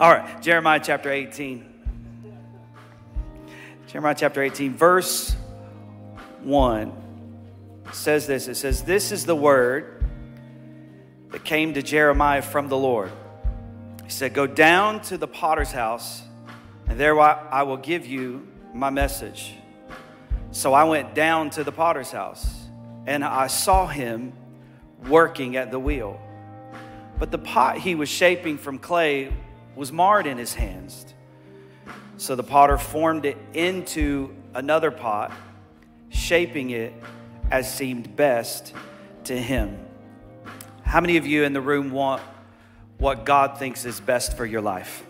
All right, Jeremiah chapter 18. Jeremiah chapter 18, verse 1 says this it says, This is the word that came to Jeremiah from the Lord. He said, Go down to the potter's house, and there I will give you my message. So I went down to the potter's house, and I saw him working at the wheel. But the pot he was shaping from clay was marred in his hands. So the potter formed it into another pot, shaping it as seemed best to him. How many of you in the room want what God thinks is best for your life?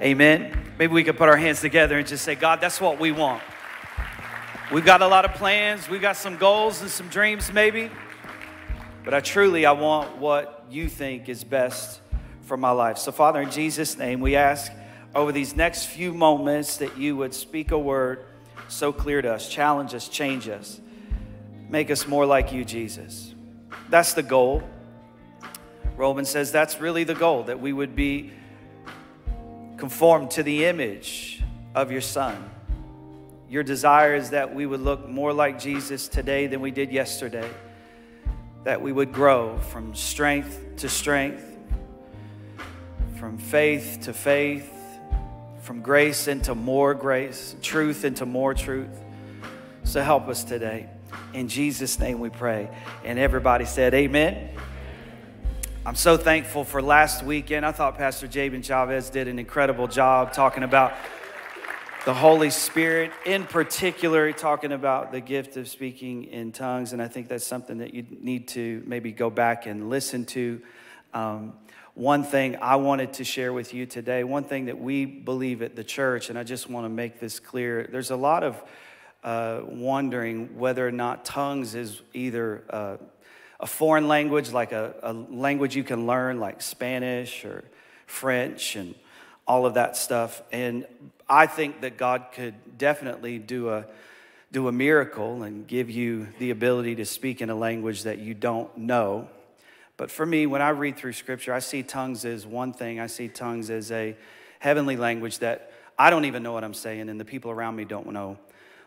Amen. Maybe we could put our hands together and just say, God, that's what we want. We've got a lot of plans, we've got some goals and some dreams, maybe. But I truly, I want what you think is best for my life. So, Father, in Jesus' name, we ask over these next few moments that you would speak a word so clear to us, challenge us, change us, make us more like you, Jesus. That's the goal. Romans says that's really the goal, that we would be conformed to the image of your Son. Your desire is that we would look more like Jesus today than we did yesterday, that we would grow from strength to strength, from faith to faith, from grace into more grace, truth into more truth. So help us today. In Jesus' name we pray. And everybody said, Amen. I'm so thankful for last weekend. I thought Pastor Jabin Chavez did an incredible job talking about the Holy Spirit, in particular, talking about the gift of speaking in tongues. And I think that's something that you need to maybe go back and listen to. Um, one thing I wanted to share with you today, one thing that we believe at the church, and I just want to make this clear. There's a lot of uh, wondering whether or not tongues is either uh, a foreign language, like a, a language you can learn, like Spanish or French and all of that stuff. And I think that God could definitely do a do a miracle and give you the ability to speak in a language that you don't know but for me, when I read through scripture, I see tongues as one thing. I see tongues as a heavenly language that I don't even know what I'm saying, and the people around me don't know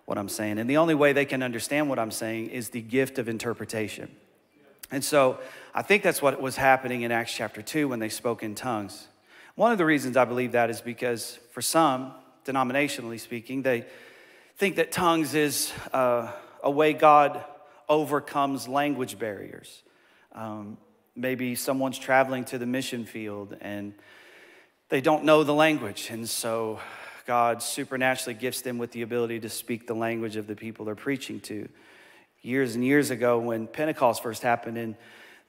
what I'm saying. And the only way they can understand what I'm saying is the gift of interpretation. And so I think that's what was happening in Acts chapter 2 when they spoke in tongues. One of the reasons I believe that is because for some, denominationally speaking, they think that tongues is uh, a way God overcomes language barriers. Um, maybe someone's traveling to the mission field and they don't know the language. And so God supernaturally gifts them with the ability to speak the language of the people they're preaching to. Years and years ago, when Pentecost first happened in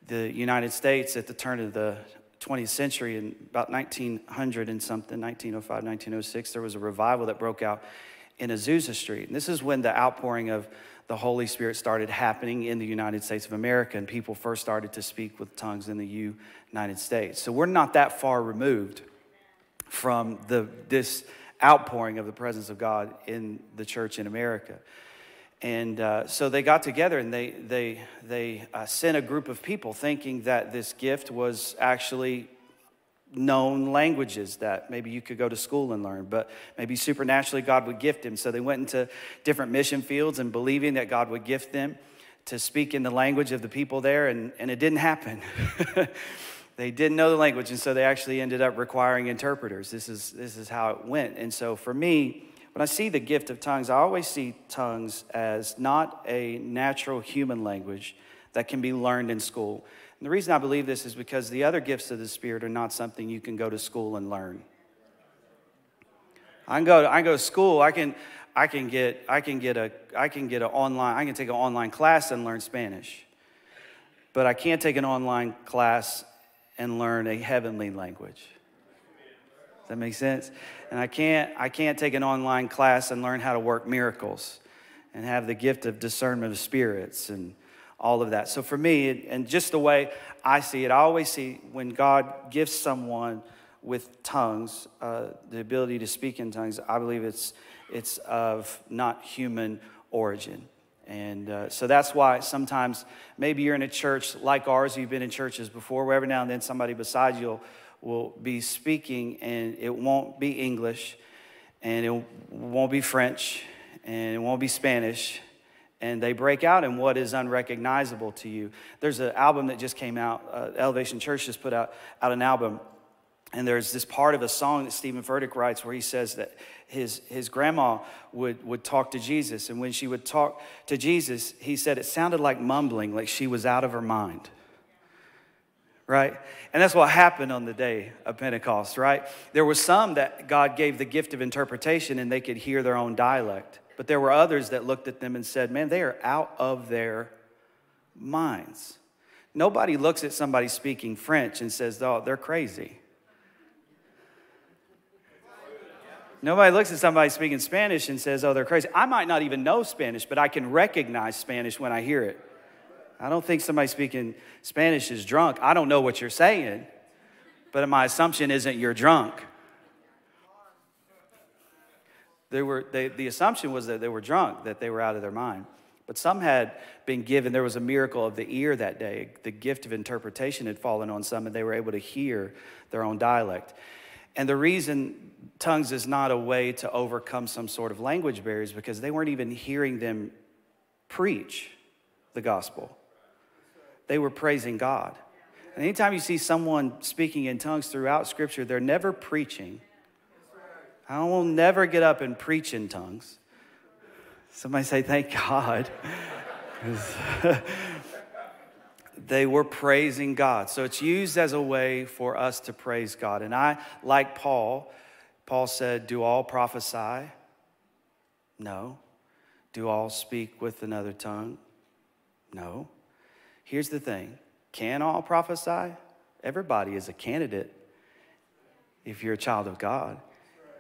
the United States at the turn of the 20th century, in about 1900 and something, 1905, 1906, there was a revival that broke out in Azusa Street. And this is when the outpouring of the Holy Spirit started happening in the United States of America, and people first started to speak with tongues in the United States. So we're not that far removed from the, this outpouring of the presence of God in the church in America. And uh, so they got together and they, they, they uh, sent a group of people thinking that this gift was actually known languages that maybe you could go to school and learn, but maybe supernaturally God would gift him. So they went into different mission fields and believing that God would gift them to speak in the language of the people there, and, and it didn't happen. they didn't know the language, and so they actually ended up requiring interpreters. This is, this is how it went. And so for me, when I see the gift of tongues, I always see tongues as not a natural human language that can be learned in school. And the reason I believe this is because the other gifts of the Spirit are not something you can go to school and learn. I can go, I can go to school, I can, I can get, I can get a, I can get an online, I can take an online class and learn Spanish. But I can't take an online class and learn a heavenly language. Does that make sense? And I can't, I can't take an online class and learn how to work miracles and have the gift of discernment of spirits and all of that. So for me, and just the way I see it, I always see when God gives someone with tongues, uh, the ability to speak in tongues, I believe it's, it's of not human origin. And uh, so that's why sometimes maybe you're in a church like ours, you've been in churches before, where every now and then somebody beside you will, will be speaking, and it won't be English, and it won't be French, and it won't be Spanish, and they break out in what is unrecognizable to you. There's an album that just came out, uh, Elevation Church just put out, out an album, and there's this part of a song that Stephen Furtick writes where he says that his, his grandma would, would talk to Jesus, and when she would talk to Jesus, he said it sounded like mumbling, like she was out of her mind right? And that's what happened on the day of Pentecost, right? There were some that God gave the gift of interpretation and they could hear their own dialect. But there were others that looked at them and said, man, they are out of their minds. Nobody looks at somebody speaking French and says, oh, they're crazy. Nobody looks at somebody speaking Spanish and says, oh, they're crazy. I might not even know Spanish, but I can recognize Spanish when I hear it. I don't think somebody speaking Spanish is drunk. I don't know what you're saying, but my assumption isn't you're drunk. They were, they, the assumption was that they were drunk, that they were out of their mind. But some had been given, there was a miracle of the ear that day. The gift of interpretation had fallen on some, and they were able to hear their own dialect. And the reason tongues is not a way to overcome some sort of language barriers because they weren't even hearing them preach the gospel they were praising God. And anytime you see someone speaking in tongues throughout Scripture, they're never preaching. I will never get up and preach in tongues. Somebody say, Thank God. they were praising God. So it's used as a way for us to praise God. And I, like Paul, Paul said, Do all prophesy? No. Do all speak with another tongue? No. Here's the thing can all prophesy? Everybody is a candidate if you're a child of God.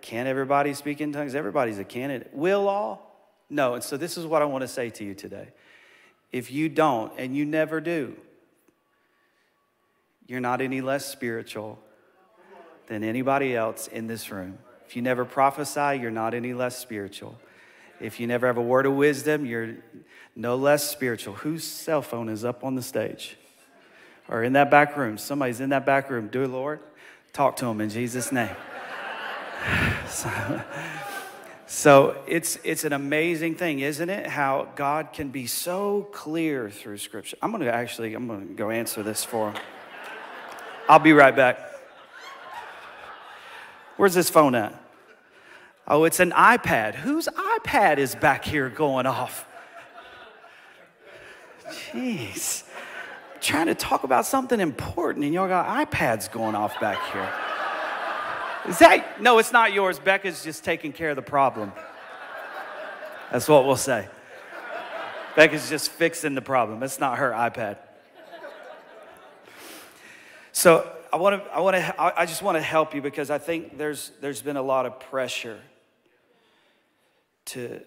Can everybody speak in tongues? Everybody's a candidate. Will all? No. And so this is what I want to say to you today. If you don't, and you never do, you're not any less spiritual than anybody else in this room. If you never prophesy, you're not any less spiritual. If you never have a word of wisdom, you're no less spiritual. Whose cell phone is up on the stage? Or in that back room? Somebody's in that back room. Do it, Lord. Talk to him in Jesus' name. So, so it's it's an amazing thing, isn't it? How God can be so clear through Scripture. I'm gonna actually I'm gonna go answer this for him. I'll be right back. Where's this phone at? Oh, it's an iPad. Whose iPad is back here going off? Jeez. I'm trying to talk about something important, and y'all got iPads going off back here. Is that? No, it's not yours. Becca's just taking care of the problem. That's what we'll say. Becca's just fixing the problem. It's not her iPad. So I want to, I want to, I just want to help you because I think there's, there's been a lot of pressure to,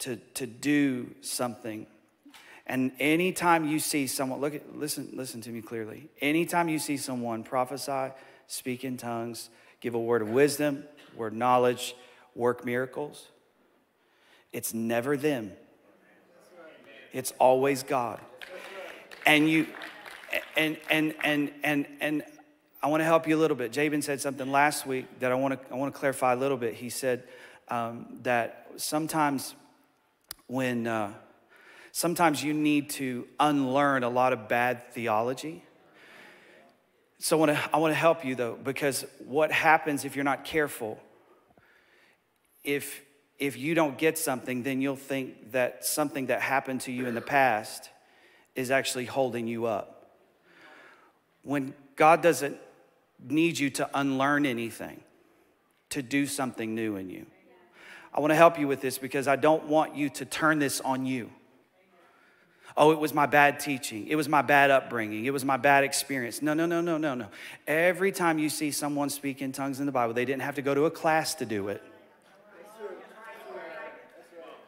to, to do something. And anytime you see someone, look at, listen, listen to me clearly. Anytime you see someone prophesy, speak in tongues, give a word of wisdom, word knowledge, work miracles, it's never them. It's always God. And you and and and and and I want to help you a little bit. Jabin said something last week that I want to I want to clarify a little bit. He said um, that sometimes when uh, sometimes you need to unlearn a lot of bad theology. So I want to I want to help you though because what happens if you're not careful? If if you don't get something, then you'll think that something that happened to you in the past is actually holding you up. When God doesn't need you to unlearn anything, to do something new in you. I want to help you with this because I don't want you to turn this on you. Oh, it was my bad teaching. It was my bad upbringing. It was my bad experience. No, no, no, no, no, no. Every time you see someone speak in tongues in the Bible, they didn't have to go to a class to do it.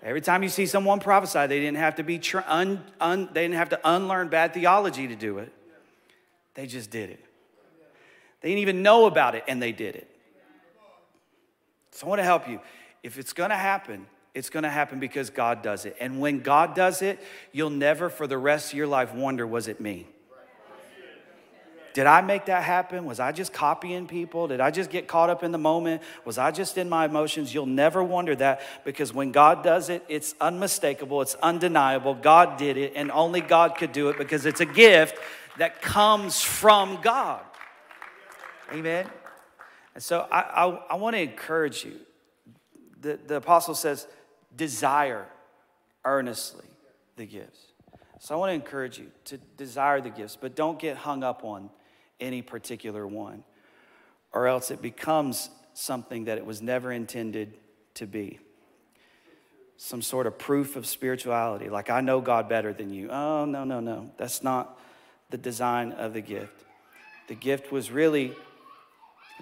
Every time you see someone prophesy, they didn't have to be un, un, they didn't have to unlearn bad theology to do it. They just did it. They didn't even know about it, and they did it. So I want to help you if it's going to happen, it's going to happen because God does it. And when God does it, you'll never for the rest of your life wonder, was it me? Did I make that happen? Was I just copying people? Did I just get caught up in the moment? Was I just in my emotions? You'll never wonder that because when God does it, it's unmistakable, it's undeniable. God did it, and only God could do it because it's a gift that comes from God. Amen. And so I, I, I want to encourage you. The, the apostle says, desire earnestly the gifts. So I want to encourage you to desire the gifts, but don't get hung up on any particular one, or else it becomes something that it was never intended to be. Some sort of proof of spirituality, like I know God better than you. Oh, no, no, no. That's not the design of the gift. The gift was really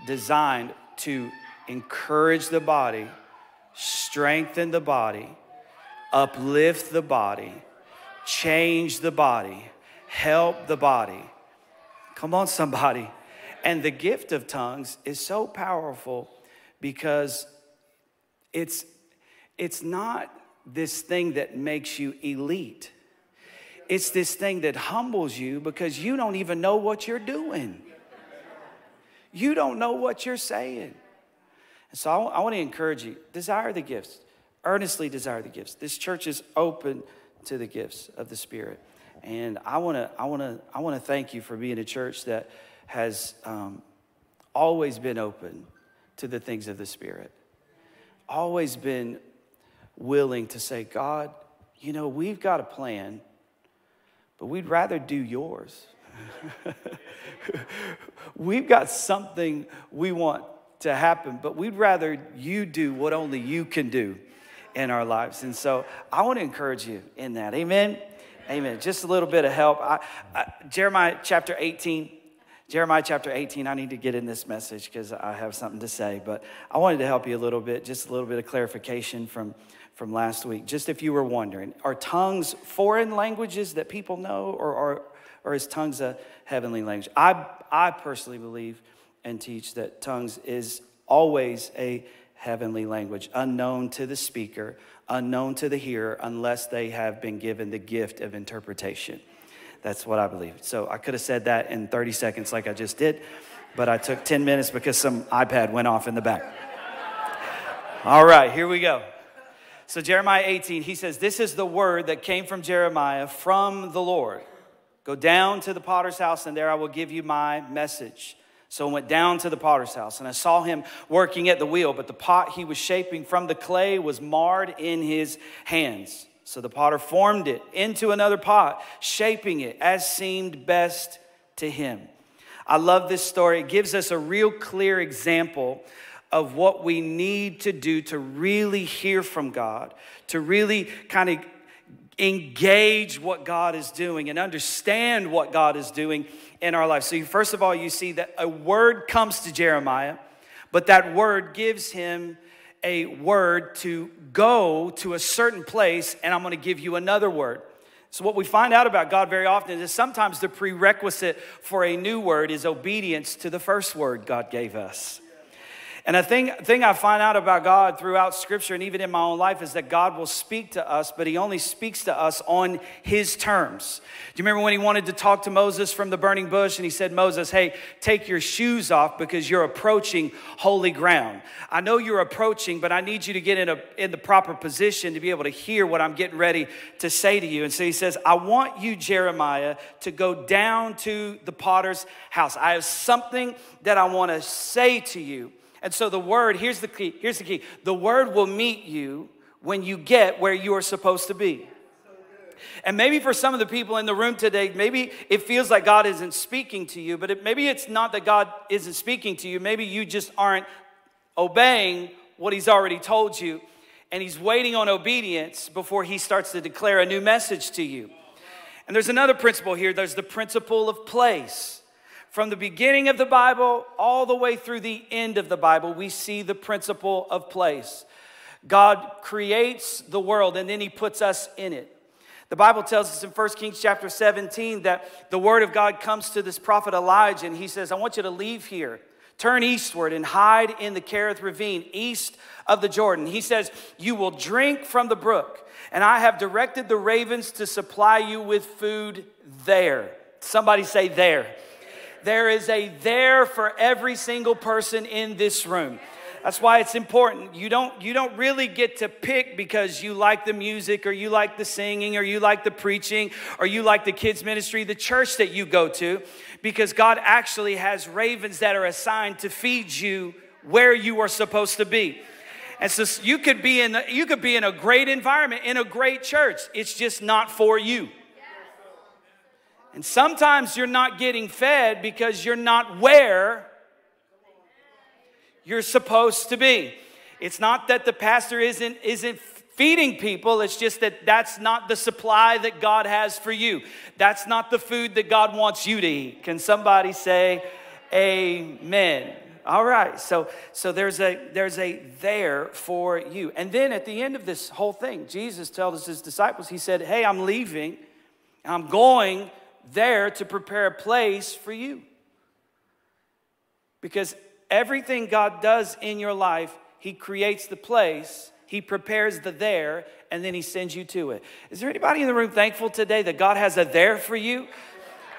designed to encourage the body, strengthen the body, uplift the body, change the body, help the body. Come on, somebody. And the gift of tongues is so powerful because it's, it's not this thing that makes you elite. It's this thing that humbles you because you don't even know what you're doing. You don't know what you're saying. So I, I want to encourage you desire the gifts, earnestly desire the gifts. This church is open to the gifts of the Spirit. And I want to I want to I want to thank you for being a church that has um, always been open to the things of the Spirit. Always been willing to say, God, you know, we've got a plan, but we'd rather do yours. we've got something we want to happen, but we'd rather you do what only you can do in our lives. And so I want to encourage you in that. Amen. Amen. Just a little bit of help. I, I, Jeremiah chapter 18. Jeremiah chapter 18, I need to get in this message because I have something to say, but I wanted to help you a little bit, just a little bit of clarification from, from last week. Just if you were wondering, are tongues foreign languages that people know, or, or, or is tongues a heavenly language? I, I personally believe and teach that tongues is always a heavenly language, unknown to the speaker, unknown to the hearer, unless they have been given the gift of interpretation. That's what I believe. So I could have said that in 30 seconds, like I just did, but I took 10 minutes because some iPad went off in the back. All right, here we go. So, Jeremiah 18, he says, This is the word that came from Jeremiah from the Lord. Go down to the potter's house, and there I will give you my message. So I went down to the potter's house, and I saw him working at the wheel, but the pot he was shaping from the clay was marred in his hands. So the potter formed it into another pot, shaping it as seemed best to him. I love this story. It gives us a real clear example of what we need to do to really hear from God, to really kind of engage what God is doing and understand what God is doing in our lives. So, first of all, you see that a word comes to Jeremiah, but that word gives him a word to go to a certain place, and I'm going to give you another word. So, what we find out about God very often is sometimes the prerequisite for a new word is obedience to the first word God gave us. And a thing, thing I find out about God throughout Scripture and even in my own life is that God will speak to us, but He only speaks to us on His terms. Do you remember when He wanted to talk to Moses from the burning bush and He said, Moses, hey, take your shoes off because you're approaching holy ground. I know you're approaching, but I need you to get in, a, in the proper position to be able to hear what I'm getting ready to say to you. And so He says, I want you, Jeremiah, to go down to the potter's house. I have something that I want to say to you. And so the word, here's the key, here's the key. The word will meet you when you get where you are supposed to be. And maybe for some of the people in the room today, maybe it feels like God isn't speaking to you, but it, maybe it's not that God isn't speaking to you. Maybe you just aren't obeying what He's already told you, and He's waiting on obedience before He starts to declare a new message to you. And there's another principle here there's the principle of place from the beginning of the Bible all the way through the end of the Bible, we see the principle of place. God creates the world and then he puts us in it. The Bible tells us in 1 Kings chapter 17 that the word of God comes to this prophet Elijah and he says, I want you to leave here, turn eastward and hide in the Kerith ravine east of the Jordan. He says, You will drink from the brook, and I have directed the ravens to supply you with food there. Somebody say, There. There is a there for every single person in this room. That's why it's important. You don't, you don't really get to pick because you like the music or you like the singing or you like the preaching or you like the kids' ministry, the church that you go to, because God actually has ravens that are assigned to feed you where you are supposed to be. And so you could be in you could be in a great environment in a great church. It's just not for you. And sometimes you're not getting fed because you're not where you're supposed to be. It's not that the pastor isn't isn't feeding people, it's just that that's not the supply that God has for you. That's not the food that God wants you to eat. Can somebody say amen? All right. So so there's a there's a there for you. And then at the end of this whole thing, Jesus tells his disciples, he said, "Hey, I'm leaving. I'm going there to prepare a place for you." Because everything God does in your life, he creates the place, he prepares the there, and then he sends you to it. Is there anybody in the room thankful today that God has a there for you?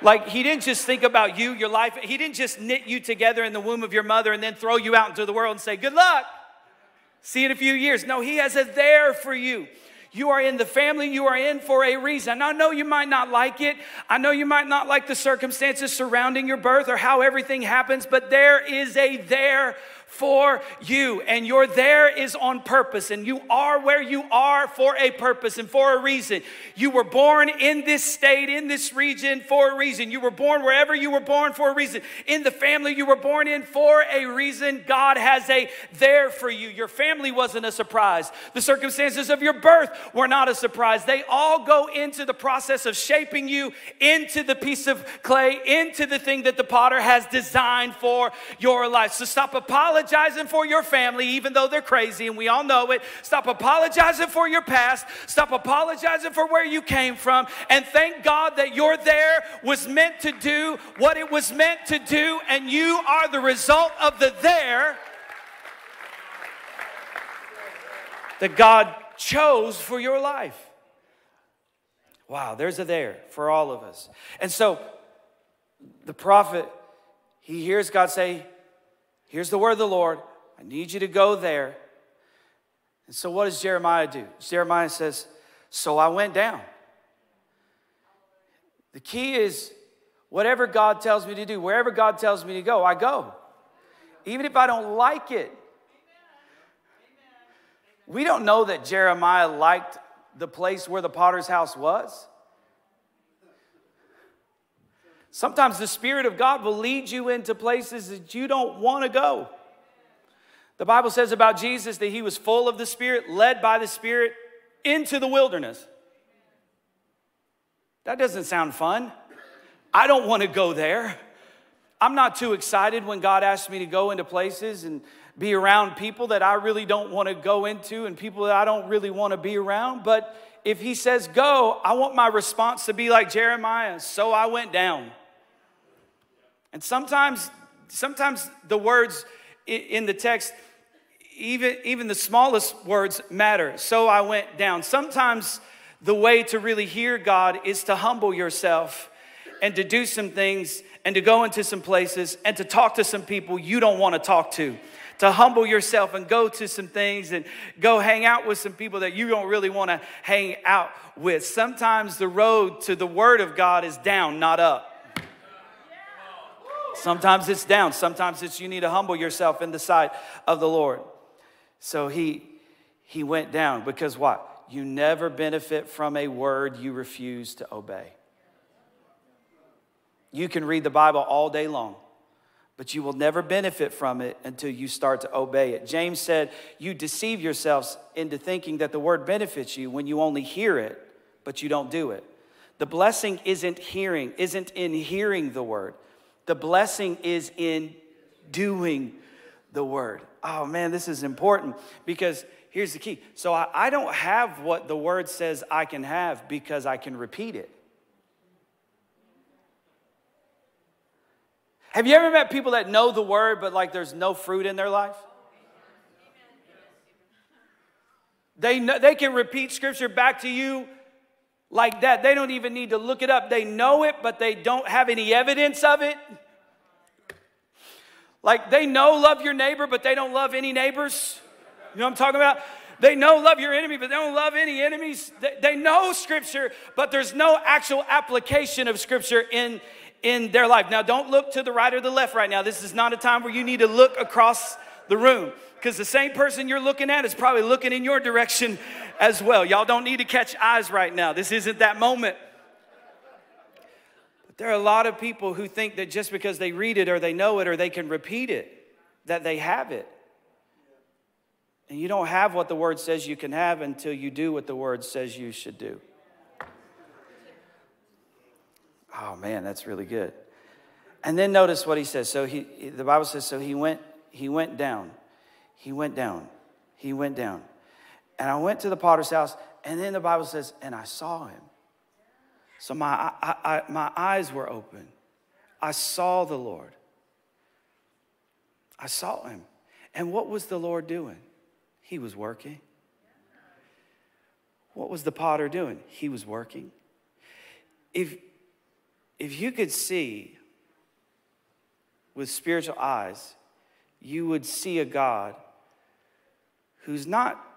Like, he didn't just think about you, your life. He didn't just knit you together in the womb of your mother and then throw you out into the world and say, Good luck. See you in a few years. No, he has a there for you. You are in the family you are in for a reason. I know you might not like it. I know you might not like the circumstances surrounding your birth or how everything happens, but there is a there for you. And your there is on purpose, and you are where you are for a purpose and for a reason. You were born in this state, in this region for a reason. You were born wherever you were born for a reason. In the family you were born in for a reason. God has a there for you. Your family wasn't a surprise. The circumstances of your birth were not a surprise. They all go into the process of shaping you into the piece of clay, into the thing that the potter has designed for your life. So stop apologizing apologizing for your family, even though they're crazy and we all know it. Stop apologizing for your past. Stop apologizing for where you came from. And thank God that your there was meant to do what it was meant to do, and you are the result of the there that God chose for your life. Wow, there's a there for all of us. And so the prophet, he hears God say, Here's the word of the Lord. I need you to go there. And so, what does Jeremiah do? Jeremiah says, So I went down. The key is whatever God tells me to do, wherever God tells me to go, I go. Even if I don't like it. We don't know that Jeremiah liked the place where the potter's house was. Sometimes the Spirit of God will lead you into places that you don't want to go. The Bible says about Jesus that he was full of the Spirit, led by the Spirit into the wilderness. That doesn't sound fun. I don't want to go there. I'm not too excited when God asks me to go into places and be around people that I really don't want to go into and people that I don't really want to be around. But if He says go, I want my response to be like Jeremiah. So I went down. And sometimes, sometimes the words in the text, even, even the smallest words matter. So I went down. Sometimes the way to really hear God is to humble yourself and to do some things and to go into some places and to talk to some people you don't want to talk to. To humble yourself and go to some things and go hang out with some people that you don't really want to hang out with. Sometimes the road to the Word of God is down, not up. Sometimes it's down. Sometimes it's you need to humble yourself in the sight of the Lord. So he he went down because what? You never benefit from a word you refuse to obey. You can read the Bible all day long, but you will never benefit from it until you start to obey it. James said, You deceive yourselves into thinking that the word benefits you when you only hear it, but you don't do it. The blessing isn't hearing, isn't in hearing the word. The blessing is in doing the word. Oh man, this is important because here's the key. So I, I, don't have what the word says I can have because I can repeat it. Have you ever met people that know the word, but like there's no fruit in their life? They, know, they can repeat scripture back to you like that. They don't even need to look it up. They know it, but they don't have any evidence of it. Like they know love your neighbor, but they don't love any neighbors. You know what I'm talking about? They know love your enemy, but they don't love any enemies. They, they know scripture, but there's no actual application of scripture in, in their life. Now, don't look to the right or the left right now. This is not a time where you need to look across the room because the same person you're looking at is probably looking in your direction as well. Y'all don't need to catch eyes right now. This isn't that moment. But there are a lot of people who think that just because they read it or they know it or they can repeat it, that they have it. And you don't have what the word says you can have until you do what the word says you should do. Oh man, that's really good. And then notice what he says. So he the Bible says so he went he went down. He went down. He went down. And I went to the potter's house and then the Bible says and I saw him. So my I, I, my eyes were open. I saw the Lord. I saw him. And what was the Lord doing? He was working. What was the potter doing? He was working. If if you could see with spiritual eyes, you would see a God who's not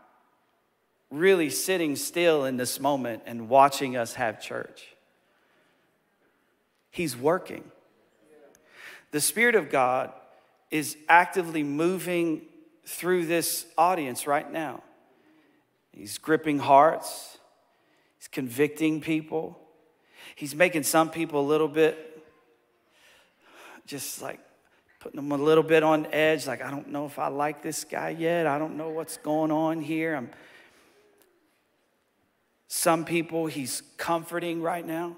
really sitting still in this moment and watching us have church. He's working. The Spirit of God is actively moving through this audience right now. He's gripping hearts, he's convicting people, He's making some people a little bit just like putting them a little bit on edge. Like, I don't know if I like this guy yet. I don't know what's going on here. I'm, some people he's comforting right now.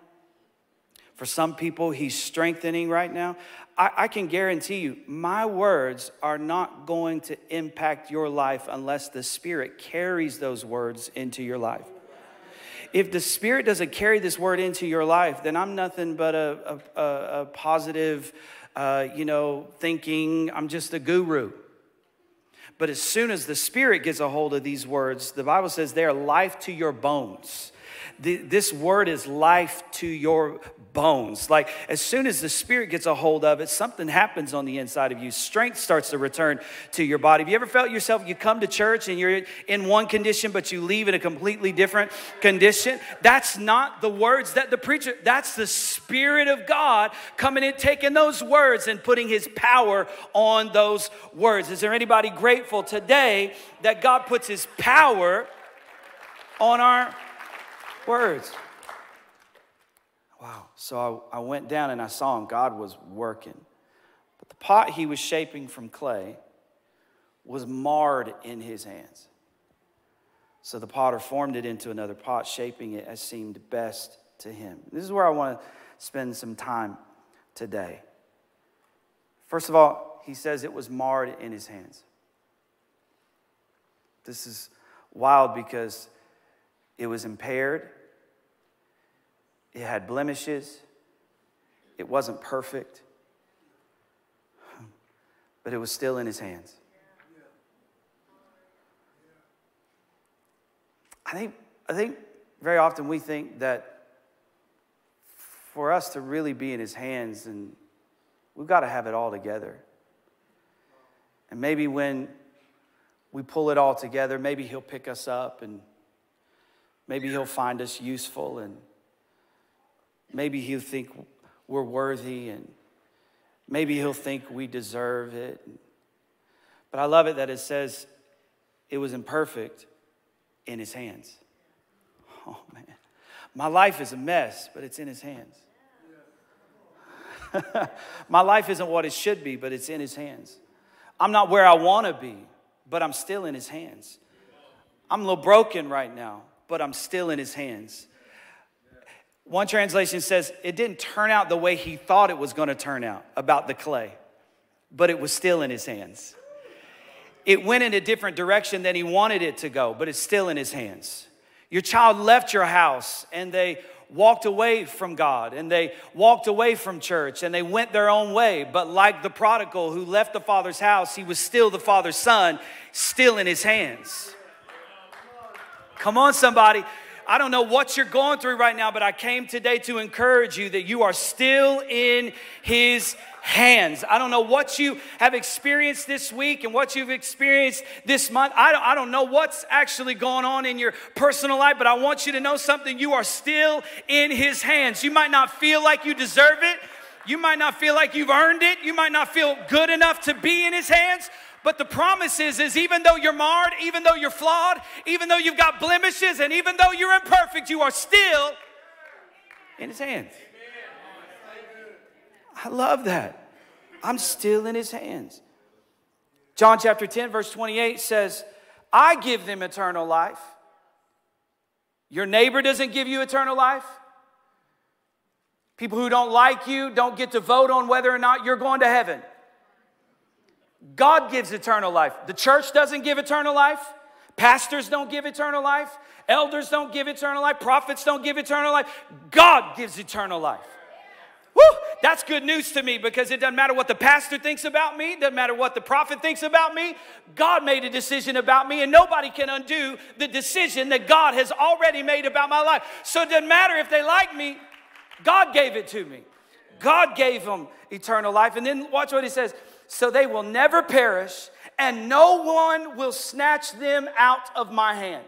For some people, he's strengthening right now. I, I, can guarantee you, my words are not going to impact your life unless the Spirit carries those words into your life if the Spirit doesn't carry this word into your life, then I'm nothing but a, a, a positive, uh, you know, thinking, I'm just a guru. But as soon as the Spirit gets a hold of these words, the Bible says they are life to your bones. The, this word is life to your bones. Like as soon as the Spirit gets a hold of it, something happens on the inside of you. Strength starts to return to your body. Have you ever felt yourself, you come to church and you're in one condition, but you leave in a completely different condition? That's not the words that the preacher, that's the Spirit of God coming in, taking those words and putting His power on those words. Is there anybody grateful today that God puts His power on our words. So I, I went down and I saw him. God was working. But the pot he was shaping from clay was marred in his hands. So the potter formed it into another pot, shaping it as seemed best to him. This is where I want to spend some time today. First of all, he says it was marred in his hands. This is wild because it was impaired, it had blemishes. It wasn't perfect. But it was still in his hands. I think, I think very often we think that for us to really be in his hands, and we've got to have it all together. And maybe when we pull it all together, maybe he'll pick us up and maybe he'll find us useful and Maybe he'll think we're worthy and maybe he'll think we deserve it. But I love it that it says it was imperfect in his hands. Oh, man. My life is a mess, but it's in his hands. My life isn't what it should be, but it's in his hands. I'm not where I want to be, but I'm still in his hands. I'm a little broken right now, but I'm still in his hands. One translation says it didn't turn out the way he thought it was going to turn out about the clay, but it was still in his hands. It went in a different direction than he wanted it to go, but it's still in his hands. Your child left your house and they walked away from God and they walked away from church and they went their own way. But like the prodigal who left the father's house, he was still the father's son, still in his hands. Come on, somebody. I don't know what you're going through right now, but I came today to encourage you that you are still in His hands. I don't know what you have experienced this week and what you've experienced this month. I don't, I don't know what's actually going on in your personal life, but I want you to know something. You are still in His hands. You might not feel like you deserve it. You might not feel like you've earned it. You might not feel good enough to be in His hands. But the promise is, is even though you're marred, even though you're flawed, even though you've got blemishes, and even though you're imperfect, you are still in His hands. I love that. I'm still in his hands. John chapter 10, verse 28 says, I give them eternal life. Your neighbor doesn't give you eternal life. People who don't like you don't get to vote on whether or not you're going to heaven. God gives eternal life. The church doesn't give eternal life. Pastors don't give eternal life. Elders don't give eternal life. Prophets don't give eternal life. God gives eternal life. Woo, that's good news to me because it doesn't matter what the pastor thinks about me, doesn't matter what the prophet thinks about me. God made a decision about me, and nobody can undo the decision that God has already made about my life. So it doesn't matter if they like me, God gave it to me. God gave them eternal life. And then watch what he says so they will never perish, and no one will snatch them out of my hand.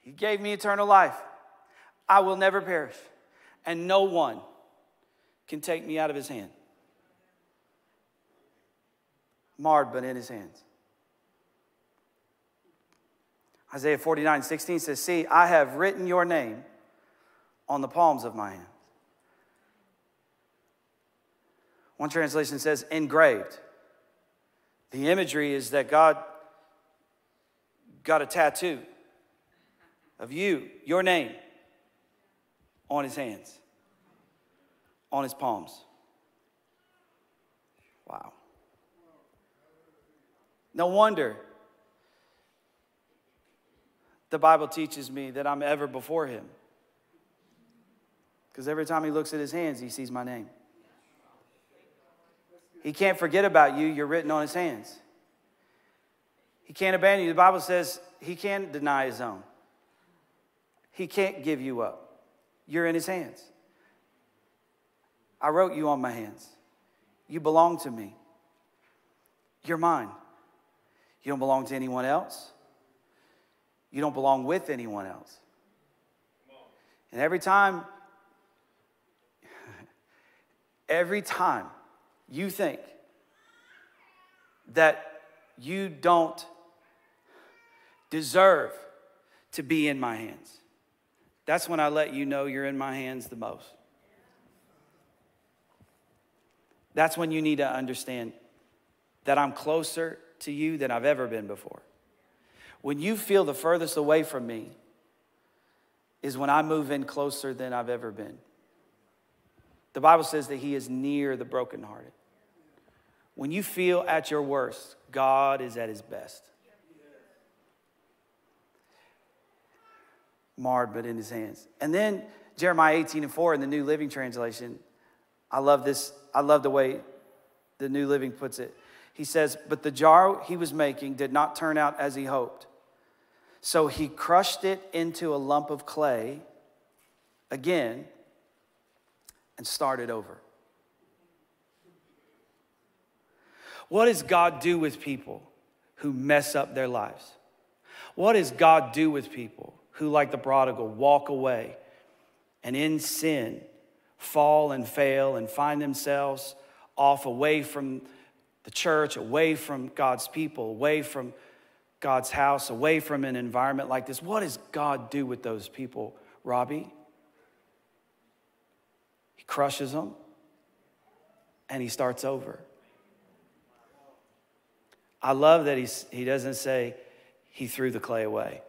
He gave me eternal life. I will never perish, and no one can take me out of his hand. Marred, but in his hands. Isaiah 49 16 says, See, I have written your name on the palms of my hands. One translation says, engraved. The imagery is that God got a tattoo of you, your name, on his hands, on his palms. Wow. No wonder the Bible teaches me that I'm ever before him. Because every time he looks at his hands, he sees my name. He can't forget about you, you're written on his hands. He can't abandon you. The Bible says he can't deny his own, he can't give you up. You're in his hands. I wrote you on my hands. You belong to me. You're mine. You don't belong to anyone else. You don't belong with anyone else. And every time, every time you think that you don't deserve to be in my hands, that's when I let you know you're in my hands the most. That's when you need to understand that I'm closer to you than I've ever been before. When you feel the furthest away from me, is when I move in closer than I've ever been. The Bible says that He is near the brokenhearted. When you feel at your worst, God is at His best. marred but in his hands. And then Jeremiah 18 and 4 in the New Living Translation, I love this, I love the way the New Living puts it. He says, But the jar he was making did not turn out as he hoped. So he crushed it into a lump of clay again and start it over. What does God do with people who mess up their lives? What does God do with people who, like the prodigal, walk away and in sin fall and fail and find themselves off away from the church, away from God's people, away from God's house, away from an environment like this. What does God do with those people, Robbie? He crushes them and he starts over. I love that he's, he doesn't say he threw the clay away.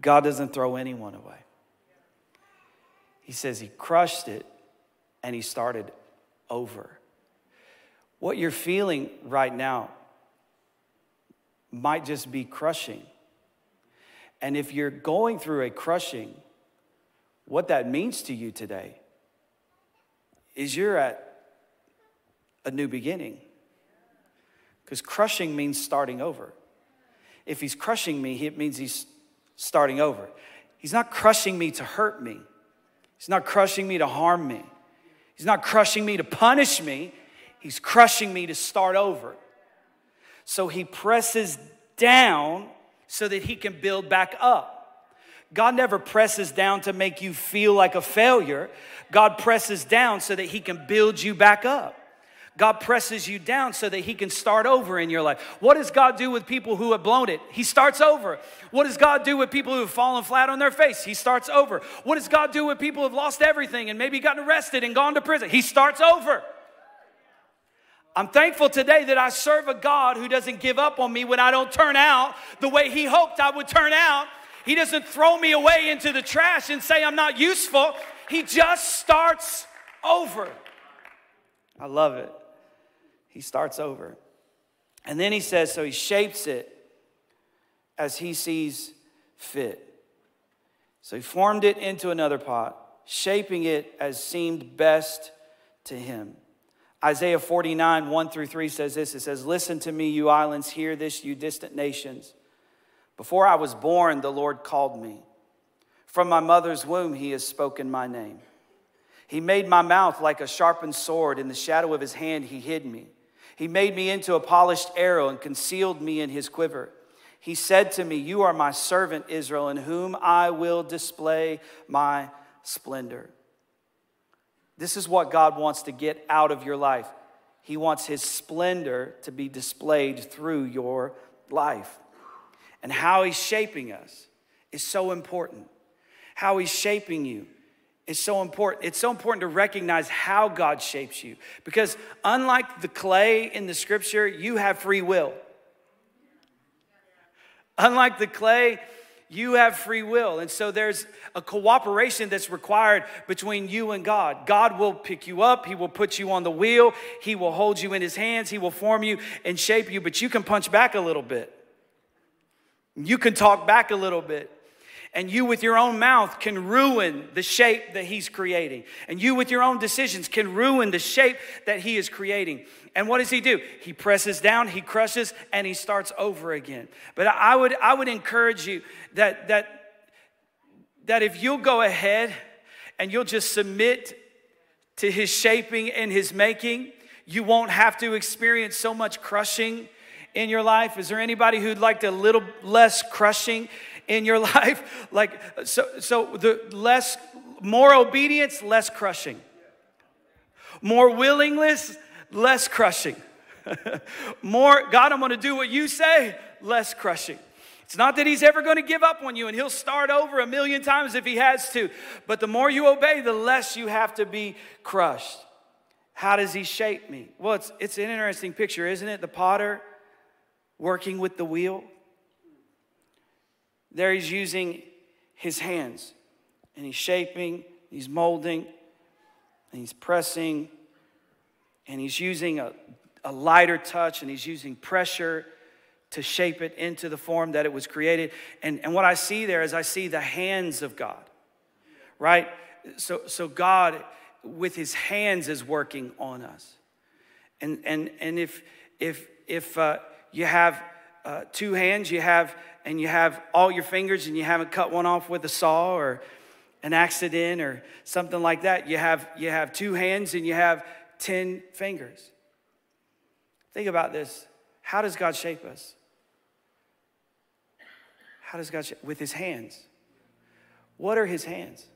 God doesn't throw anyone away. He says he crushed it and he started over. What you're feeling right now might just be crushing. And if you're going through a crushing, what that means to you today is you're at a new beginning. Because crushing means starting over. If he's crushing me, it means he's starting over. He's not crushing me to hurt me. He's not crushing me to harm me. He's not crushing me to punish me. He's crushing me to start over. So he presses down so that he can build back up. God never presses down to make you feel like a failure. God presses down so that he can build you back up. God presses you down so that He can start over in your life. What does God do with people who have blown it? He starts over. What does God do with people who have fallen flat on their face? He starts over. What does God do with people who have lost everything and maybe gotten arrested and gone to prison? He starts over. I'm thankful today that I serve a God who doesn't give up on me when I don't turn out the way He hoped I would turn out. He doesn't throw me away into the trash and say I'm not useful. He just starts over. I love it he starts over. And then he says, so he shapes it as he sees fit. So he formed it into another pot, shaping it as seemed best to him. Isaiah 49, 1 through 3 says this It says, Listen to me, you islands, hear this, you distant nations. Before I was born, the Lord called me. From my mother's womb, he has spoken my name. He made my mouth like a sharpened sword. In the shadow of his hand, he hid me. He made me into a polished arrow and concealed me in his quiver. He said to me, You are my servant Israel, in whom I will display my splendor. This is what God wants to get out of your life. He wants his splendor to be displayed through your life. And how he's shaping us is so important. How he's shaping you is so important. It's so important to recognize how God shapes you because, unlike the clay in the scripture, you have free will. Unlike the clay, you have free will. And so there's a cooperation that's required between you and God. God will pick you up, He will put you on the wheel, He will hold you in His hands, He will form you and shape you, but you can punch back a little bit. You can talk back a little bit. And you, with your own mouth, can ruin the shape that He's creating. And you, with your own decisions, can ruin the shape that He is creating. And what does He do? He presses down, He crushes, and He starts over again. But I would, I would encourage you that, that, that if you'll go ahead and you'll just submit to His shaping and His making, you won't have to experience so much crushing in your life? Is there anybody who'd like a little less crushing in your life. Like, so, so the less, more obedience, less crushing. More willingness, less crushing. more, God, I'm to do what you say, less crushing. It's not that he's ever going to give up on you and he'll start over a million times if he has to. But the more you obey, the less you have to be crushed. How does he shape me? Well, it's, it's an interesting picture, isn't it? The potter working with the wheel. There he's using his hands and he's shaping, he's molding, and he's pressing, and he's using a, a lighter touch and he's using pressure to shape it into the form that it was created. And, and what I see there is I see the hands of God, right? So, so God, with his hands, is working on us. And, and, and if, if, if uh, you have uh, two hands, you have and you have all your fingers and you haven't cut one off with a saw or an accident or something like that. You have, you have two hands and you have 10 fingers. Think about this. How does God shape us? How does God shape? With his hands. What are his hands?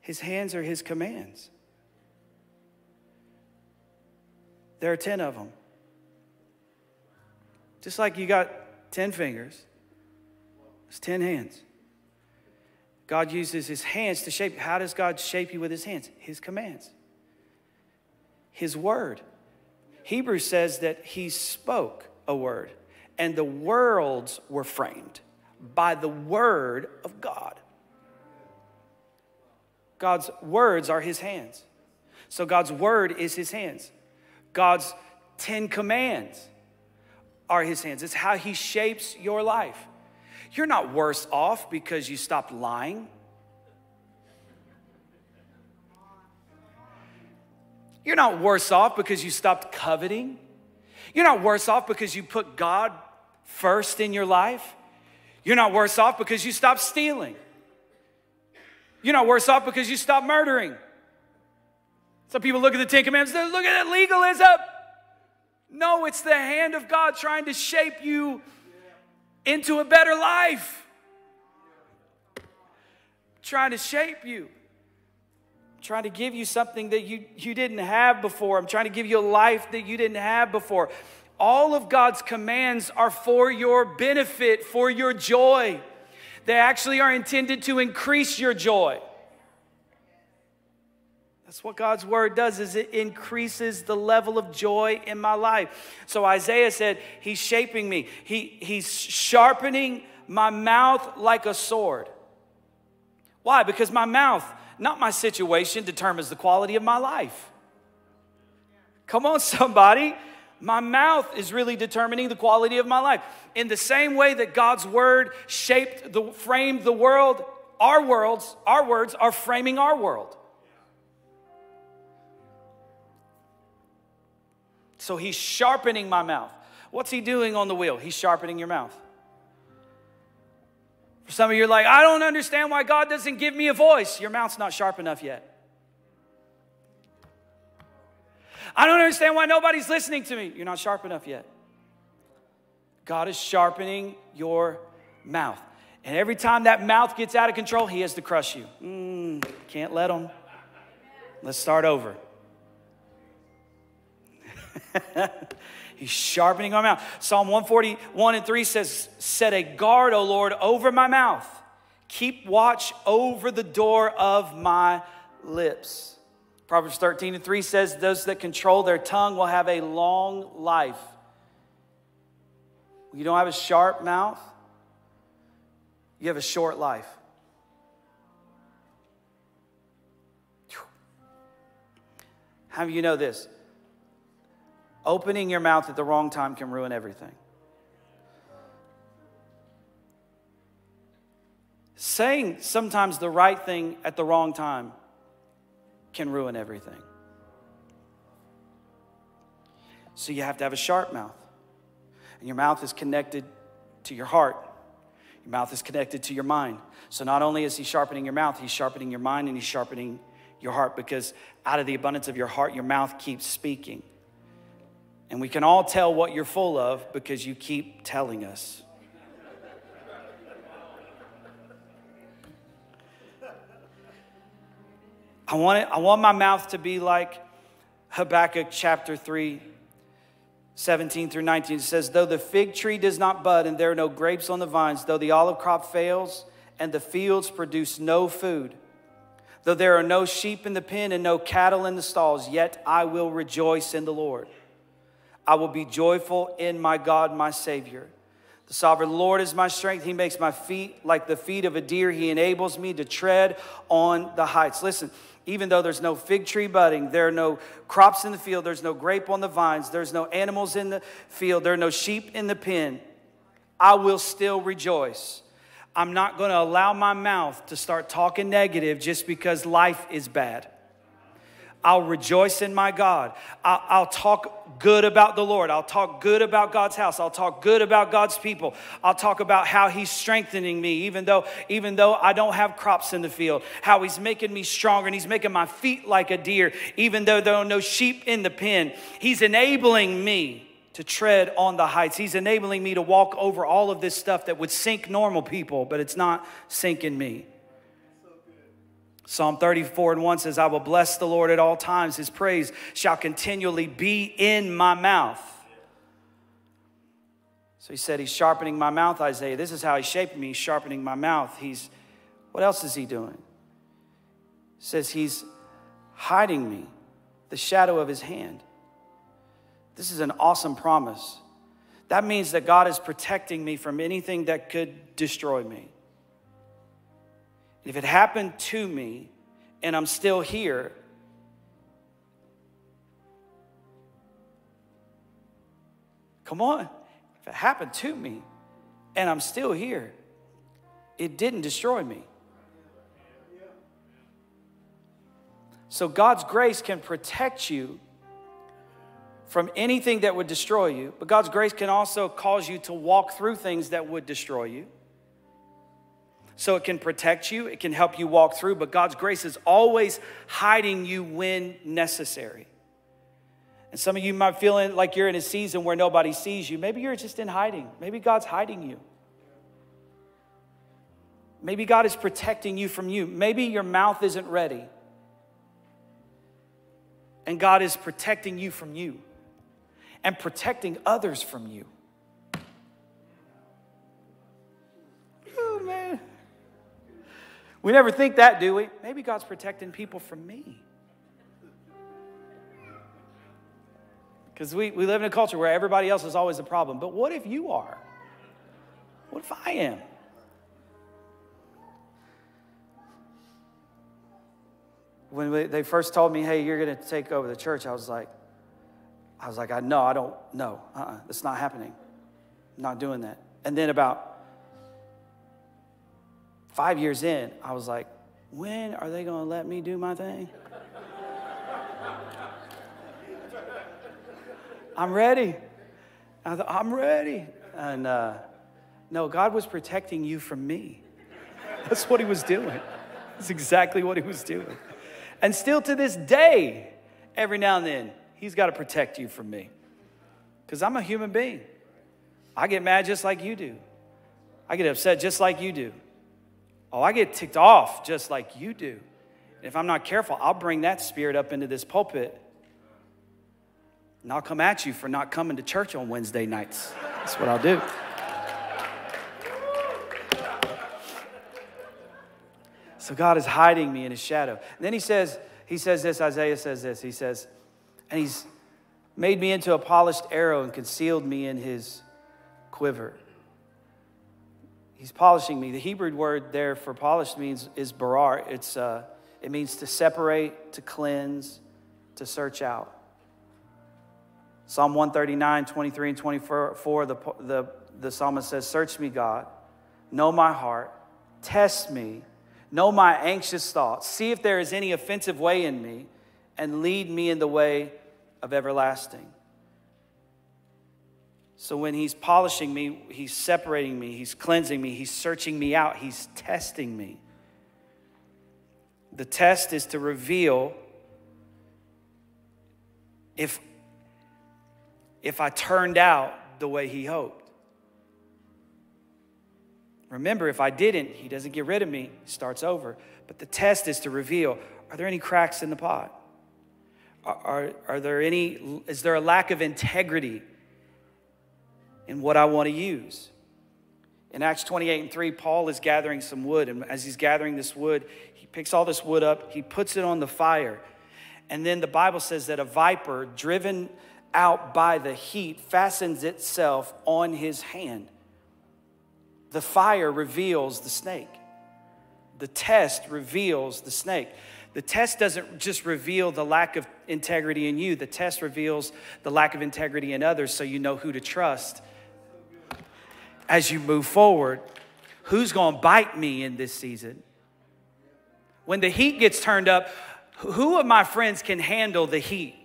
His hands are his commands. There are 10 of them. Just like you got 10 fingers, it's 10 hands. God uses his hands to shape. How does God shape you with his hands? His commands, his word. Hebrews says that he spoke a word, and the worlds were framed by the word of God. God's words are his hands. So God's word is his hands. God's 10 commands are his hands. It's how he shapes your life. You're not worse off because you stopped lying. You're not worse off because you stopped coveting. You're not worse off because you put God first in your life. You're not worse off because you stopped stealing. You're not worse off because you stopped murdering. Some people look at the Ten Commandments, they look at it, legalism. No, it's the hand of God trying to shape you into a better life. Trying to shape you. Trying to give you something that you, you didn't have before. I'm trying to give you a life that you didn't have before. All of God's commands are for your benefit, for your joy. They actually are intended to increase your joy. That's what God's word does is it increases the level of joy in my life. So Isaiah said, he's shaping me. He, he's sharpening my mouth like a sword. Why? Because my mouth, not my situation, determines the quality of my life. Come on, somebody. My mouth is really determining the quality of my life. In the same way that God's word shaped the framed the world, our worlds, our words are framing our world. So he's sharpening my mouth. What's he doing on the wheel? He's sharpening your mouth. For some of you, are like, I don't understand why God doesn't give me a voice. Your mouth's not sharp enough yet. I don't understand why nobody's listening to me. You're not sharp enough yet. God is sharpening your mouth. And every time that mouth gets out of control, He has to crush you. Mm, can't let Him. Let's start over. He's sharpening our mouth. Psalm 141 and 3 says, Set a guard, O Lord, over my mouth. Keep watch over the door of my lips. Proverbs 13 and 3 says, Those that control their tongue will have a long life. You don't have a sharp mouth, you have a short life. How do you know this? Opening your mouth at the wrong time can ruin everything. Saying sometimes the right thing at the wrong time can ruin everything. So you have to have a sharp mouth. And your mouth is connected to your heart. Your mouth is connected to your mind. So not only is he sharpening your mouth, he's sharpening your mind and he's sharpening your heart because out of the abundance of your heart, your mouth keeps speaking. And we can all tell what you're full of because you keep telling us. I want, it, I want my mouth to be like Habakkuk chapter 3, 17 through 19. It says, Though the fig tree does not bud and there are no grapes on the vines, though the olive crop fails and the fields produce no food, though there are no sheep in the pen and no cattle in the stalls, yet I will rejoice in the Lord. I will be joyful in my God, my Savior. The sovereign Lord is my strength. He makes my feet like the feet of a deer. He enables me to tread on the heights. Listen, even though there's no fig tree budding, there are no crops in the field, there's no grape on the vines, there's no animals in the field, there are no sheep in the pen, I will still rejoice. I'm not going to allow my mouth to start talking negative just because life is bad. I'll rejoice in my God. I'll, I'll, talk good about the Lord. I'll talk good about God's house. I'll talk good about God's people. I'll talk about how He's strengthening me, even though, even though I don't have crops in the field. How He's making me stronger and He's making my feet like a deer, even though there are no sheep in the pen. He's enabling me to tread on the heights. He's enabling me to walk over all of this stuff that would sink normal people, but it's not sinking me. Psalm 34 and 1 says, I will bless the Lord at all times. His praise shall continually be in my mouth. So he said, He's sharpening my mouth, Isaiah. This is how he's shaping me. He's sharpening my mouth. He's, what else is he doing? He says, He's hiding me, the shadow of his hand. This is an awesome promise. That means that God is protecting me from anything that could destroy me. If it happened to me and I'm still here, come on. If it happened to me and I'm still here, it didn't destroy me. So God's grace can protect you from anything that would destroy you, but God's grace can also cause you to walk through things that would destroy you. So it can protect you, it can help you walk through, but God's grace is always hiding you when necessary. And some of you might feel like you're in a season where nobody sees you. Maybe you're just in hiding. Maybe God's hiding you. Maybe God is protecting you from you. Maybe your mouth isn't ready. And God is protecting you from you and protecting others from you. Oh, man. We never think that, do we? Maybe God's protecting people from me. Because we, we live in a culture where everybody else is always the problem. But what if you are? What if I am? When we, they first told me, hey, you're going to take over the church, I was like, I was like, I know, I don't know. Uh-uh, that's not happening. I'm not doing that. And then about five years in, I was like, when are they going to let me do my thing? I'm ready. I thought, I'm ready. And uh, no, God was protecting you from me. That's what He was doing. That's exactly what He was doing. And still to this day, every now and then, He's got to protect you from me. Because I'm a human being. I get mad just like you do, I get upset just like you do. Oh, I get ticked off just like you do. And if I'm not careful, I'll bring that spirit up into this pulpit and I'll come at you for not coming to church on Wednesday nights. That's what I'll do. So God is hiding me in his shadow. And then he says, he says this, Isaiah says this. He says, and he's made me into a polished arrow and concealed me in his quiver. He's polishing me. The Hebrew word there for polished means is barar. It's, uh, it means to separate, to cleanse, to search out. Psalm 139, 23, and 24, the, the, the psalmist says, Search me, God, know my heart, test me, know my anxious thoughts, see if there is any offensive way in me, and lead me in the way of everlasting. So when he's polishing me, he's separating me, he's cleansing me, he's searching me out, he's testing me. The test is to reveal if if I turned out the way he hoped. Remember, if I didn't, he doesn't get rid of me, starts over. But the test is to reveal are there any cracks in the pot? Are, are, are there any, is there a lack of integrity in what I want to use? In Acts 28 and 3, Paul is gathering some wood. And as he's gathering this wood, he picks all this wood up, he puts it on the fire. And then the Bible says that a viper, driven out by the heat fastens itself on his hand. The fire reveals the snake. The test reveals the snake. The test doesn't just reveal the lack of integrity in you, the test reveals the lack of integrity in others so you know who to trust as you move forward. Who's going to bite me in this season? When the heat gets turned up, who of my friends can handle the heat?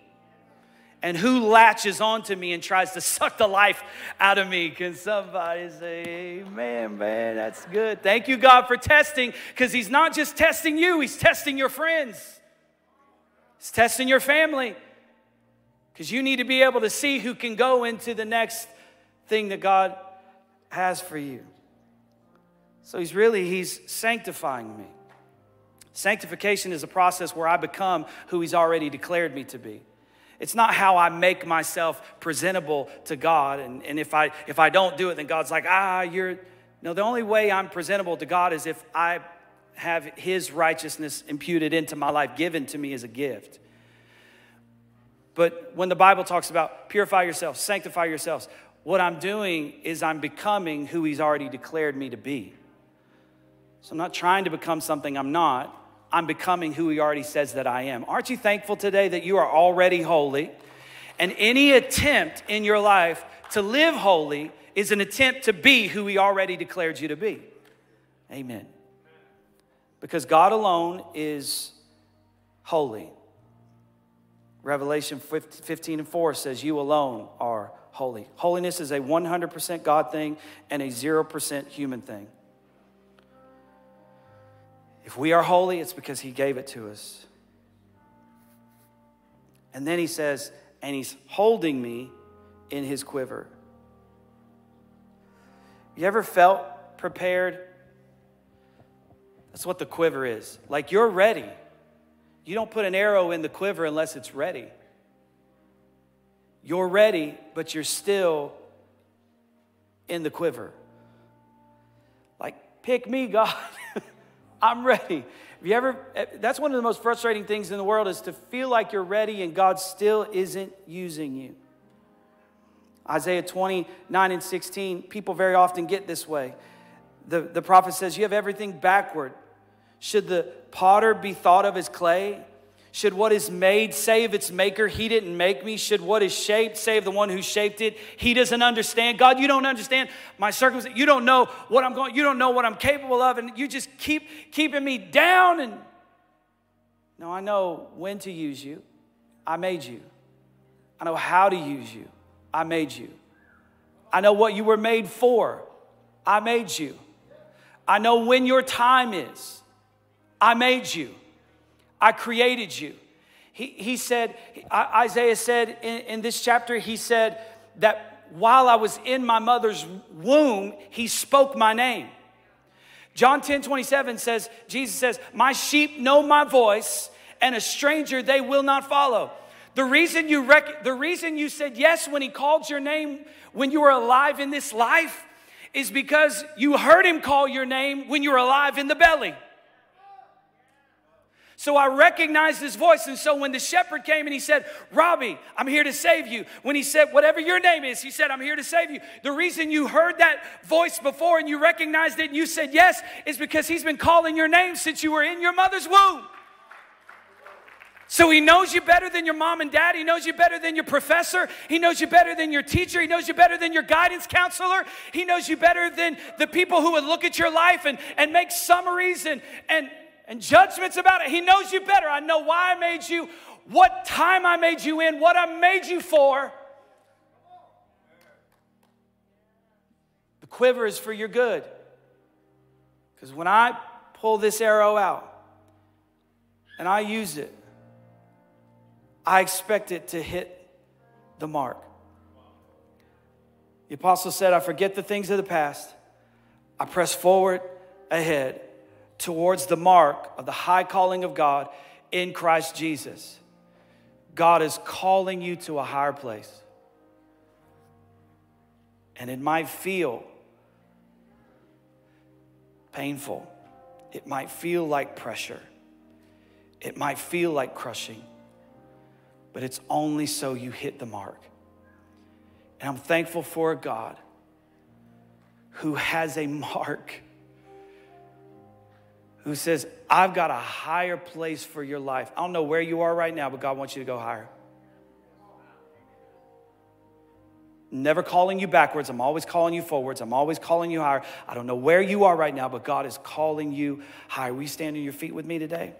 and who latches onto me and tries to suck the life out of me. Can somebody say, Amen, man? That's good. Thank you, God, for testing, because He's not just testing you, He's testing your friends, He's testing your family, because you need to be able to see who can go into the next thing that God has for you. So He's really, He's sanctifying me. Sanctification is a process where I become who He's already declared me to be. It's not how I make myself presentable to God. And, and if, I, if I don't do it, then God's like, ah, you're. No, the only way I'm presentable to God is if I have His righteousness imputed into my life, given to me as a gift. But when the Bible talks about purify yourselves, sanctify yourselves, what I'm doing is I'm becoming who He's already declared me to be. So I'm not trying to become something I'm not. I'm becoming who He already says that I am. Aren't you thankful today that you are already holy? And any attempt in your life to live holy is an attempt to be who He already declared you to be. Amen. Because God alone is holy. Revelation 15 and 4 says, You alone are holy. Holiness is a 100% God thing and a 0% human thing. If we are holy, it's because He gave it to us. And then He says, And He's holding me in His quiver. You ever felt prepared? That's what the quiver is. Like you're ready. You don't put an arrow in the quiver unless it's ready. You're ready, but you're still in the quiver. Like, pick me, God. I'm ready. Have you ever, eh, that's one of the most frustrating things in the world is to feel like you're ready and God still isn't using you. Isaiah 29 and 16, people very often get this way. The, the prophet says, You have everything backward. Should the potter be thought of as clay? Should what is made save its maker? He didn't make me. Should what is shaped save the one who shaped it? He doesn't understand. God, you don't understand my circumstance. You don't know what I'm going, you don't know what I'm capable of, and you just keep keeping me down. And no, I know when to use you. I made you. I know how to use you. I made you. I know what you were made for. I made you. I know when your time is. I made you. I created you. He, he said, Isaiah said in, in this chapter, he said that while I was in my mother's womb, he spoke my name. John 10 27 says, Jesus says, My sheep know my voice, and a stranger they will not follow. The reason you rec- the reason you said yes when he called your name when you were alive in this life is because you heard him call your name when you were alive in the belly. So I recognized his voice. And so when the shepherd came and he said, Robbie, I'm here to save you. When he said, whatever your name is, he said, I'm here to save you. The reason you heard that voice before and you recognized it and you said yes is because he's been calling your name since you were in your mother's womb. So he knows you better than your mom and dad. He knows you better than your professor. He knows you better than your teacher. He knows you better than your guidance counselor. He knows you better than the people who would look at your life and, and make summaries and, and, and judgments about it. He knows you better. I know why I made you, what time I made you in, what I made you for. The quiver is for your good. Because when I pull this arrow out and I use it, I expect it to hit the mark. The apostle said, I forget the things of the past. I press forward ahead towards the mark of the high calling of God in Christ Jesus. God is calling you to a higher place. And it might feel painful. It might feel like pressure. It might feel like crushing. But it's only so you hit the mark. And I'm thankful for a God who has a mark who says, I've got a higher place for your life. I don't know where you are right now, but God wants you to go higher. Never calling you backwards. I'm always calling you forwards. I'm always calling you higher. I don't know where you are right now, but God is calling you higher. Will you stand on your feet with me today?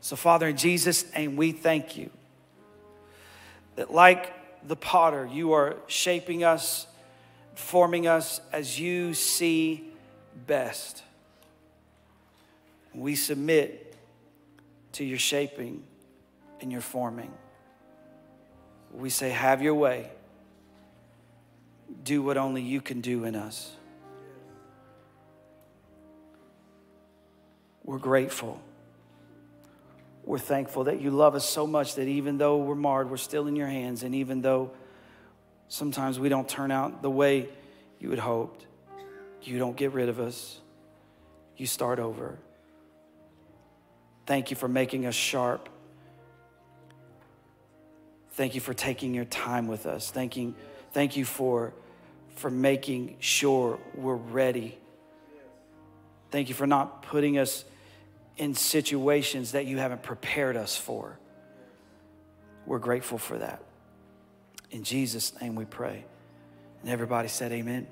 So, Father, in Jesus' name, we thank you that, like the potter, you are shaping us, forming us as you see best. We submit to your shaping and your forming. We say, Have your way. Do what only you can do in us. We're grateful. We're thankful that you love us so much that even though we're marred, we're still in your hands. And even though sometimes we don't turn out the way you had hoped, you don't get rid of us, you start over. Thank you for making us sharp. Thank you for taking your time with us. Thank you, thank you for, for making sure we're ready. Thank you for not putting us in situations that you haven't prepared us for. We're grateful for that. In Jesus' name we pray. And everybody said, Amen.